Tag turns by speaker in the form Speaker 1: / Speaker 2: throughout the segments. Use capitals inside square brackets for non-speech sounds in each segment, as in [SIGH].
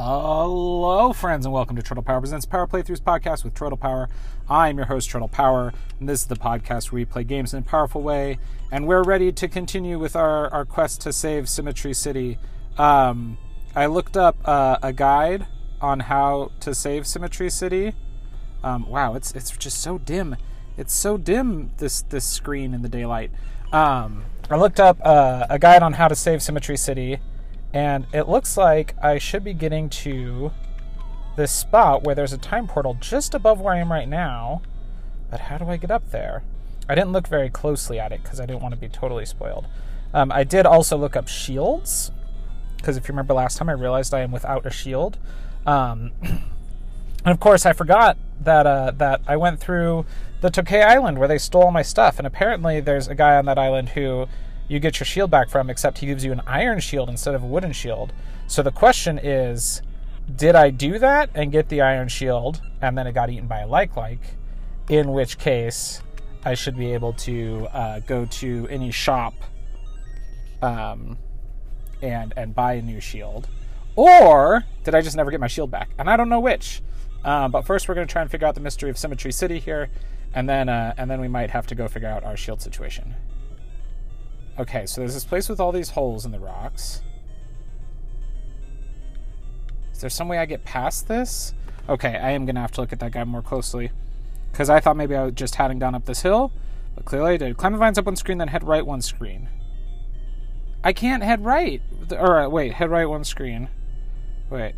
Speaker 1: Hello, friends, and welcome to Troidal Power Presents Power Playthroughs podcast with Troidal Power. I'm your host, Troidal Power, and this is the podcast where we play games in a powerful way. And we're ready to continue with our, our quest to save Symmetry City. Um, I looked up uh, a guide on how to save Symmetry City. Um, wow, it's it's just so dim. It's so dim this this screen in the daylight. Um, I looked up uh, a guide on how to save Symmetry City and it looks like I should be getting to this spot where there's a time portal just above where I am right now. But how do I get up there? I didn't look very closely at it because I didn't want to be totally spoiled. Um, I did also look up shields because if you remember last time, I realized I am without a shield. Um, [CLEARS THROAT] and of course, I forgot that uh, that I went through the Tokay Island where they stole my stuff, and apparently there's a guy on that island who you get your shield back from, except he gives you an iron shield instead of a wooden shield. So the question is, did I do that and get the iron shield, and then it got eaten by a like like? In which case, I should be able to uh, go to any shop um, and and buy a new shield, or did I just never get my shield back? And I don't know which. Um, but first, we're going to try and figure out the mystery of Symmetry City here, and then uh, and then we might have to go figure out our shield situation. Okay, so there's this place with all these holes in the rocks. Is there some way I get past this? Okay, I am going to have to look at that guy more closely. Because I thought maybe I was just heading down up this hill. But clearly I did. Climb the vines up one screen, then head right one screen. I can't head right. Alright, uh, wait. Head right one screen. Wait.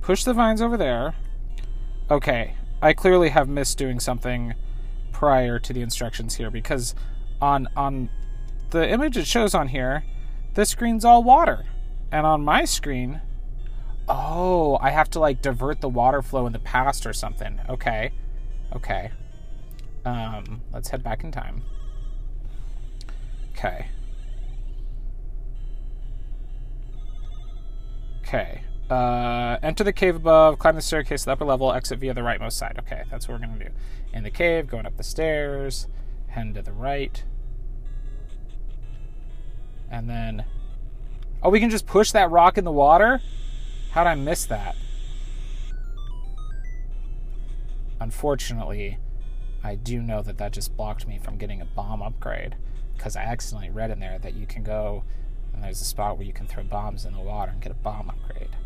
Speaker 1: Push the vines over there. Okay. I clearly have missed doing something prior to the instructions here because on on the image it shows on here, the screen's all water. And on my screen, oh, I have to like divert the water flow in the past or something. Okay. Okay. Um, let's head back in time. Okay. Okay. Uh, enter the cave above, climb the staircase to the upper level, exit via the rightmost side. Okay, that's what we're going to do. In the cave, going up the stairs, heading to the right. And then. Oh, we can just push that rock in the water? How'd I miss that? Unfortunately, I do know that that just blocked me from getting a bomb upgrade because I accidentally read in there that you can go and there's a spot where you can throw bombs in the water and get a bomb upgrade.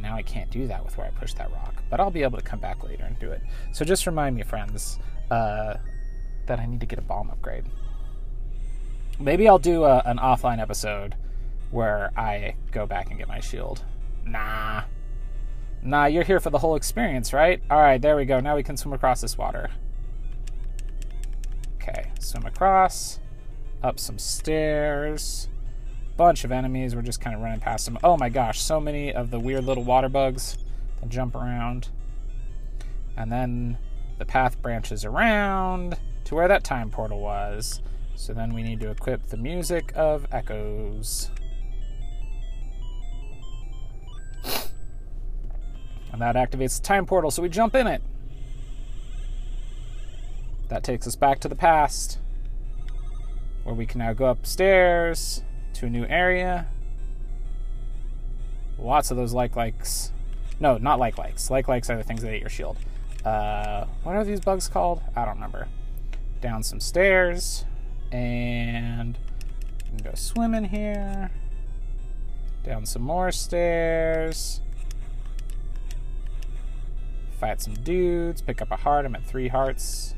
Speaker 1: Now I can't do that with where I push that rock. But I'll be able to come back later and do it. So just remind me, friends, uh, that I need to get a bomb upgrade. Maybe I'll do a, an offline episode where I go back and get my shield. Nah. Nah, you're here for the whole experience, right? Alright, there we go. Now we can swim across this water. Okay, swim across. Up some stairs bunch of enemies. We're just kind of running past them. Oh my gosh, so many of the weird little water bugs that jump around. And then the path branches around to where that time portal was. So then we need to equip the music of echoes. And that activates the time portal, so we jump in it. That takes us back to the past, where we can now go upstairs to a new area. Lots of those like likes. No, not like likes. Like likes are the things that eat your shield. Uh, what are these bugs called? I don't remember. Down some stairs and go swimming here. Down some more stairs. Fight some dudes. Pick up a heart. I'm at three hearts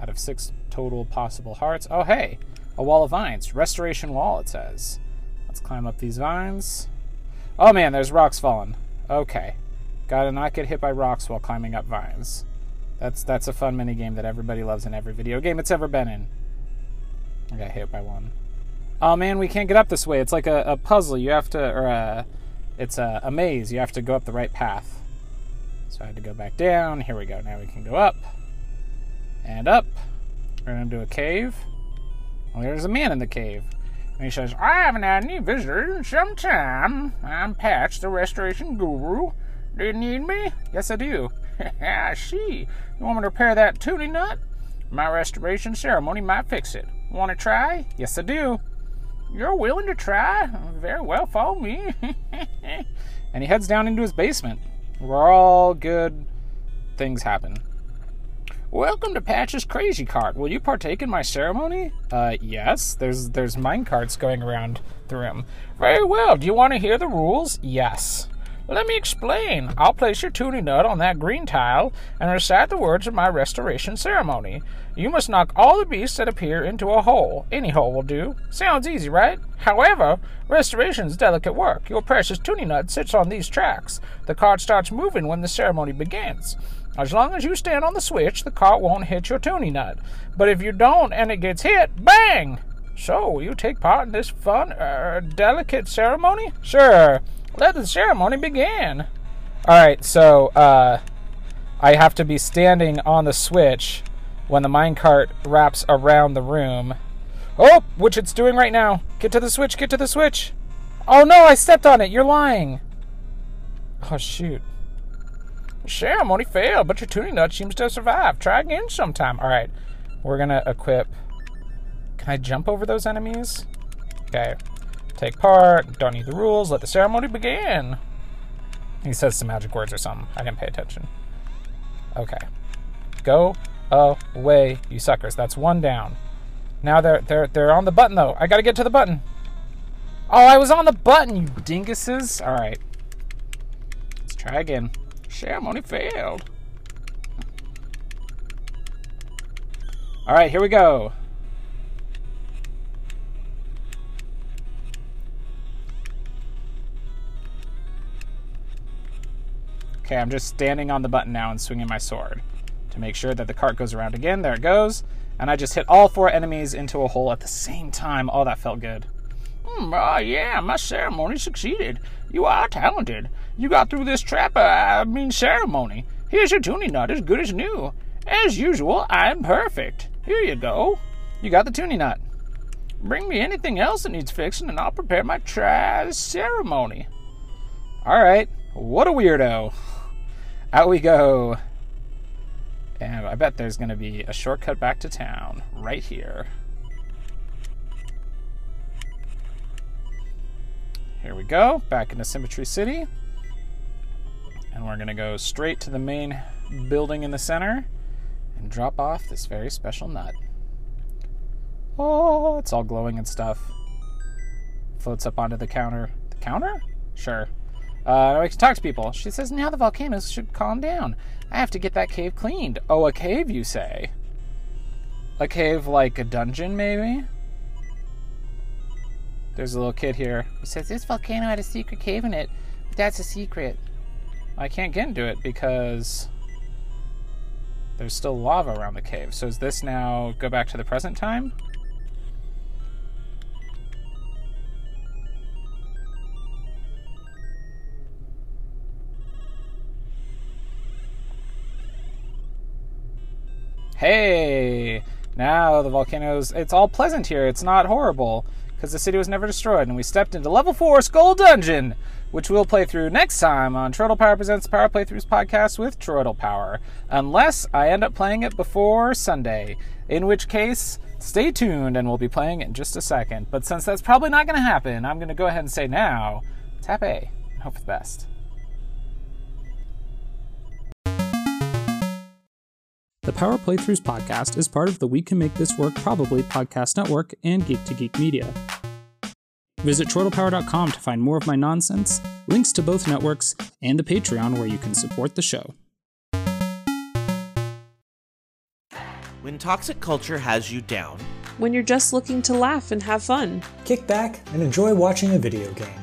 Speaker 1: out of six total possible hearts. Oh, hey, a wall of vines. Restoration wall, it says. Let's climb up these vines. Oh man, there's rocks falling. Okay. Gotta not get hit by rocks while climbing up vines. That's that's a fun mini game that everybody loves in every video game it's ever been in. I got hit by one. Oh man, we can't get up this way. It's like a, a puzzle. You have to, or a, it's a, a maze. You have to go up the right path. So I had to go back down. Here we go. Now we can go up and up. We're gonna do a cave. There's a man in the cave. And he says, I haven't had any visitors in some time. I'm Patch, the restoration guru. Do you need me? Yes, I do. [LAUGHS] I see. You want me to repair that tuning nut? My restoration ceremony might fix it. Want to try? Yes, I do. You're willing to try? Very well, follow me. [LAUGHS] and he heads down into his basement, where all good things happen. Welcome to Patch's Crazy Cart. Will you partake in my ceremony? Uh, yes. There's there's mine carts going around the room. Very well. Do you want to hear the rules? Yes. Let me explain. I'll place your tuning nut on that green tile and recite the words of my restoration ceremony. You must knock all the beasts that appear into a hole. Any hole will do. Sounds easy, right? However, restoration's delicate work. Your precious tuning nut sits on these tracks. The cart starts moving when the ceremony begins. As long as you stand on the switch, the cart won't hit your tuning nut. But if you don't and it gets hit, bang! So, will you take part in this fun, uh, delicate ceremony? Sure. Let the ceremony begin. Alright, so, uh, I have to be standing on the switch when the minecart wraps around the room. Oh, which it's doing right now. Get to the switch, get to the switch. Oh no, I stepped on it. You're lying. Oh, shoot. Ceremony failed, but your tuning nut seems to survive. Try again sometime. Alright, we're gonna equip. Can I jump over those enemies? Okay. Take part, don't need the rules, let the ceremony begin. He says some magic words or something. I didn't pay attention. Okay. Go away, you suckers. That's one down. Now they're they're they're on the button though. I gotta get to the button. Oh, I was on the button, you dinguses. Alright. Let's try again. Ceremony failed. Alright, here we go. Okay, I'm just standing on the button now and swinging my sword to make sure that the cart goes around again. There it goes. And I just hit all four enemies into a hole at the same time. Oh, that felt good. Hmm, uh, yeah, my ceremony succeeded. You are talented. You got through this trap, uh, I mean ceremony. Here's your tuning nut, as good as new. As usual, I'm perfect. Here you go. You got the tuning nut. Bring me anything else that needs fixing, and I'll prepare my try ceremony. All right. What a weirdo. Out we go. And I bet there's going to be a shortcut back to town right here. Here we go, back into Symmetry City. And we're going to go straight to the main building in the center and drop off this very special nut. Oh, it's all glowing and stuff. Floats up onto the counter. The counter? Sure. Uh, I to talk to people. She says, now the volcanoes should calm down. I have to get that cave cleaned. Oh, a cave, you say? A cave like a dungeon, maybe? There's a little kid here. He says, this volcano had a secret cave in it, but that's a secret. I can't get into it because there's still lava around the cave. So is this now go back to the present time? Hey! Now the volcanoes, it's all pleasant here. It's not horrible because the city was never destroyed, and we stepped into level 4 Skull Dungeon, which we'll play through next time on Troidal Power Presents Power Playthroughs podcast with Troidal Power, unless I end up playing it before Sunday, in which case, stay tuned and we'll be playing it in just a second. But since that's probably not going to happen, I'm going to go ahead and say now, tap A and hope for the best.
Speaker 2: The Power Playthroughs podcast is part of the We Can Make This Work Probably podcast network and Geek to Geek Media. Visit troidalpower.com to find more of my nonsense, links to both networks, and the Patreon where you can support the show.
Speaker 3: When toxic culture has you down,
Speaker 4: when you're just looking to laugh and have fun,
Speaker 5: kick back and enjoy watching a video game